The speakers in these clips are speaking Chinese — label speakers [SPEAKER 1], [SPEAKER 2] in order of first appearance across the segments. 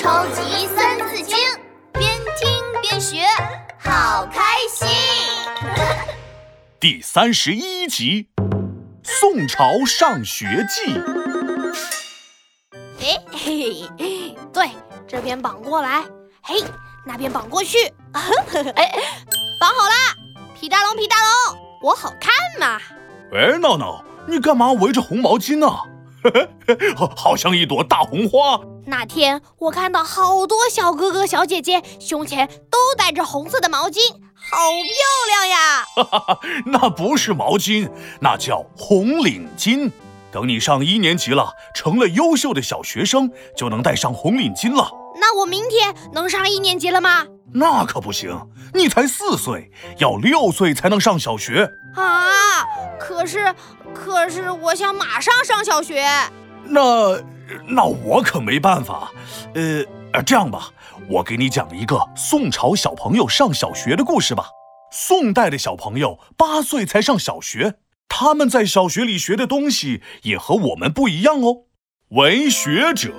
[SPEAKER 1] 超级三字经，边听边学，好开心。
[SPEAKER 2] 第三十一集《宋朝上学记》。
[SPEAKER 3] 哎嘿，对，这边绑过来，嘿，那边绑过去。哎，绑好啦！皮大龙，皮大龙，我好看嘛？
[SPEAKER 2] 哎，闹闹，你干嘛围着红毛巾呢？好像一朵大红花。
[SPEAKER 3] 那天我看到好多小哥哥小姐姐胸前都带着红色的毛巾，好漂亮呀！
[SPEAKER 2] 哈哈哈，那不是毛巾，那叫红领巾。等你上一年级了，成了优秀的小学生，就能戴上红领巾了。
[SPEAKER 3] 那我明天能上一年级了吗？
[SPEAKER 2] 那可不行，你才四岁，要六岁才能上小学
[SPEAKER 3] 啊！可是，可是我想马上上小学。
[SPEAKER 2] 那，那我可没办法。呃，这样吧，我给你讲一个宋朝小朋友上小学的故事吧。宋代的小朋友八岁才上小学，他们在小学里学的东西也和我们不一样哦。为学者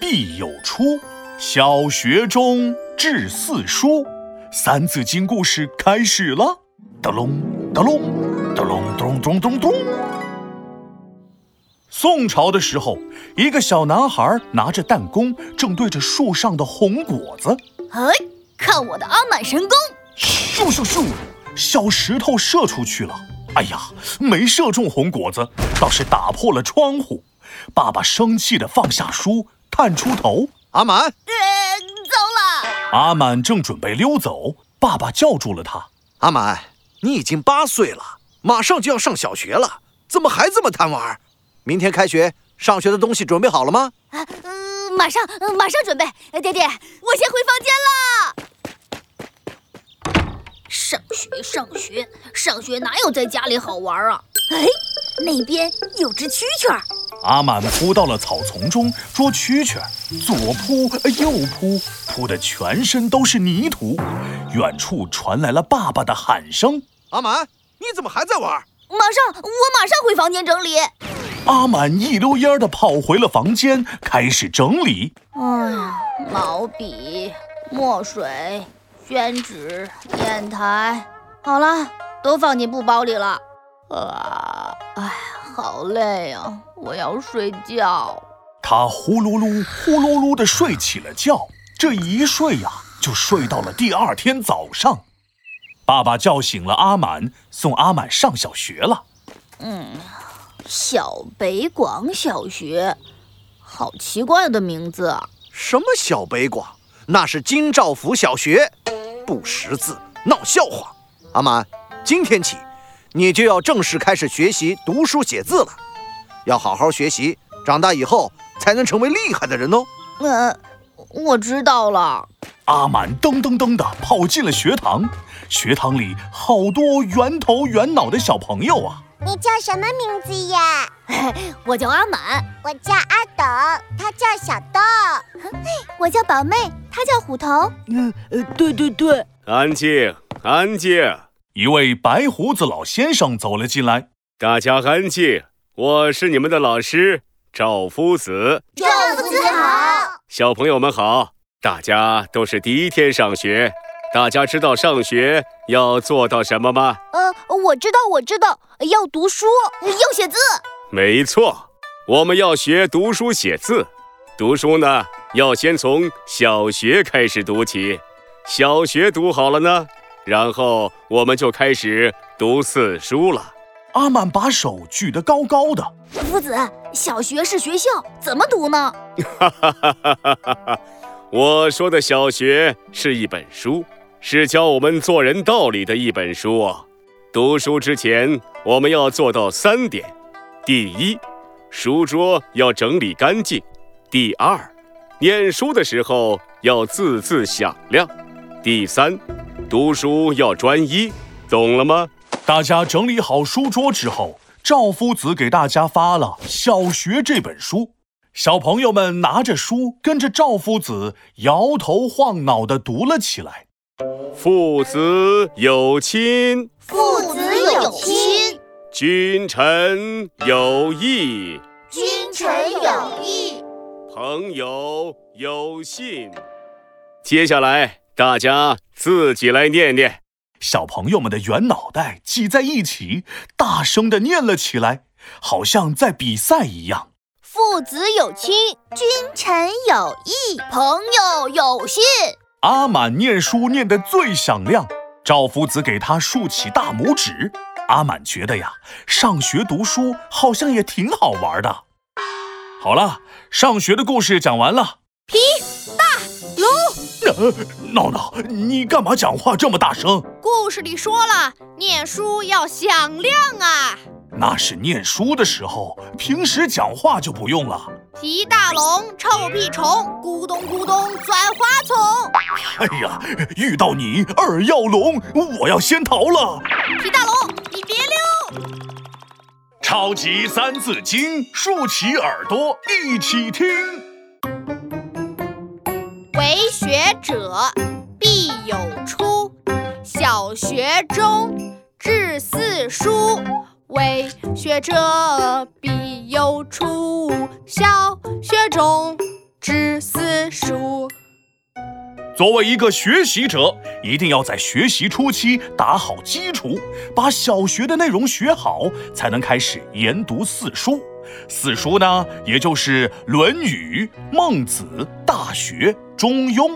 [SPEAKER 2] 必有初，小学中至四书，《三字经》故事开始了。哒隆哒隆哒隆咚咚咚咚。宋朝的时候，一个小男孩拿着弹弓，正对着树上的红果子。
[SPEAKER 1] 哎，看我的阿满神功！
[SPEAKER 2] 咻咻咻，小石头射出去了。哎呀，没射中红果子，倒是打破了窗户。爸爸生气地放下书，探出头：“
[SPEAKER 4] 阿满，呃，
[SPEAKER 1] 糟了。”
[SPEAKER 2] 阿满正准备溜走，爸爸叫住了他：“
[SPEAKER 4] 阿满，你已经八岁了，马上就要上小学了，怎么还这么贪玩？”明天开学，上学的东西准备好了吗？啊，
[SPEAKER 1] 嗯，马上，马上准备。爹爹，我先回房间了。上学，上学，上学，哪有在家里好玩啊？哎，那边有只蛐蛐儿。
[SPEAKER 2] 阿满扑到了草丛中捉蛐蛐儿，左扑右扑，扑得全身都是泥土。远处传来了爸爸的喊声：“
[SPEAKER 4] 阿满，你怎么还在玩？”
[SPEAKER 1] 马上，我马上回房间整理。
[SPEAKER 2] 阿满一溜烟的跑回了房间，开始整理。
[SPEAKER 1] 哎呀，毛笔、墨水、宣纸、砚台，好了，都放进布包里了。啊，哎，好累啊，我要睡觉。
[SPEAKER 2] 他呼噜噜、呼噜噜的睡起了觉。这一睡呀，就睡到了第二天早上。爸爸叫醒了阿满，送阿满上小学了。嗯。
[SPEAKER 1] 小北广小学，好奇怪的名字啊！
[SPEAKER 4] 什么小北广？那是京兆府小学，不识字，闹笑话。阿满，今天起，你就要正式开始学习读书写字了，要好好学习，长大以后才能成为厉害的人哦。
[SPEAKER 1] 嗯，我知道了。
[SPEAKER 2] 阿满噔噔噔地跑进了学堂，学堂里好多圆头圆脑的小朋友啊。
[SPEAKER 5] 你叫什么名字呀？
[SPEAKER 1] 我叫阿满。
[SPEAKER 5] 我叫阿斗，他叫小豆。
[SPEAKER 6] 我叫宝妹，他叫虎头。
[SPEAKER 7] 嗯，呃，对对对。
[SPEAKER 8] 安静，安静。
[SPEAKER 2] 一位白胡子老先生走了进来。
[SPEAKER 8] 大家安静，我是你们的老师赵夫子。
[SPEAKER 5] 赵夫子好。
[SPEAKER 8] 小朋友们好，大家都是第一天上学。大家知道上学要做到什么吗？
[SPEAKER 6] 呃，我知道，我知道，要读书，要写字。
[SPEAKER 8] 没错，我们要学读书写字。读书呢，要先从小学开始读起。小学读好了呢，然后我们就开始读四书了。
[SPEAKER 2] 阿满把手举得高高的。
[SPEAKER 1] 夫子，小学是学校，怎么读呢？
[SPEAKER 8] 哈哈哈哈哈哈！我说的小学是一本书。是教我们做人道理的一本书！读书之前，我们要做到三点：第一，书桌要整理干净；第二，念书的时候要字字响亮；第三，读书要专一。懂了吗？
[SPEAKER 2] 大家整理好书桌之后，赵夫子给大家发了《小学》这本书。小朋友们拿着书，跟着赵夫子摇头晃脑地读了起来。
[SPEAKER 8] 父子有亲，
[SPEAKER 5] 父子有亲；
[SPEAKER 8] 君臣有义，
[SPEAKER 5] 君臣有义；
[SPEAKER 8] 朋友有信。接下来，大家自己来念念。
[SPEAKER 2] 小朋友们的圆脑袋挤在一起，大声地念了起来，好像在比赛一样。
[SPEAKER 6] 父子有亲，
[SPEAKER 5] 君臣有义，
[SPEAKER 1] 朋友有信。
[SPEAKER 2] 阿满念书念得最响亮，赵夫子给他竖起大拇指。阿满觉得呀，上学读书好像也挺好玩的。好了，上学的故事讲完了。
[SPEAKER 3] 皮大龙，
[SPEAKER 2] 闹闹，你干嘛讲话这么大声？
[SPEAKER 3] 故事里说了，念书要响亮啊。
[SPEAKER 2] 那是念书的时候，平时讲话就不用了。
[SPEAKER 3] 皮大龙，臭屁虫，咕咚咕咚。
[SPEAKER 2] 哎呀，遇到你二要龙，我要先逃了。
[SPEAKER 3] 皮大龙，你别溜！
[SPEAKER 2] 超级三字经，竖起耳朵一起听。
[SPEAKER 3] 为学者必有初，小学中至四书。为学者必有初，小学中至四书。
[SPEAKER 2] 作为一个学习者，一定要在学习初期打好基础，把小学的内容学好，才能开始研读四书。四书呢，也就是《论语》《孟子》《大学》《中庸》。